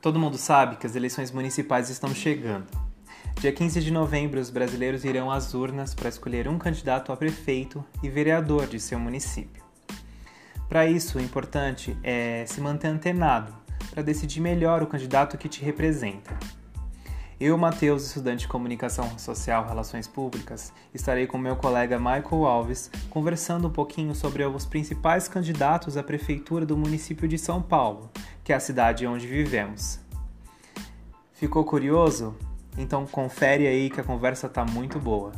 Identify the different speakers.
Speaker 1: Todo mundo sabe que as eleições municipais estão chegando. Dia 15 de novembro, os brasileiros irão às urnas para escolher um candidato a prefeito e vereador de seu município. Para isso, o importante é se manter antenado para decidir melhor o candidato que te representa. Eu, Matheus, estudante de Comunicação Social Relações Públicas, estarei com meu colega Michael Alves conversando um pouquinho sobre os principais candidatos à prefeitura do município de São Paulo, que é a cidade onde vivemos. Ficou curioso? Então confere aí que a conversa tá muito boa.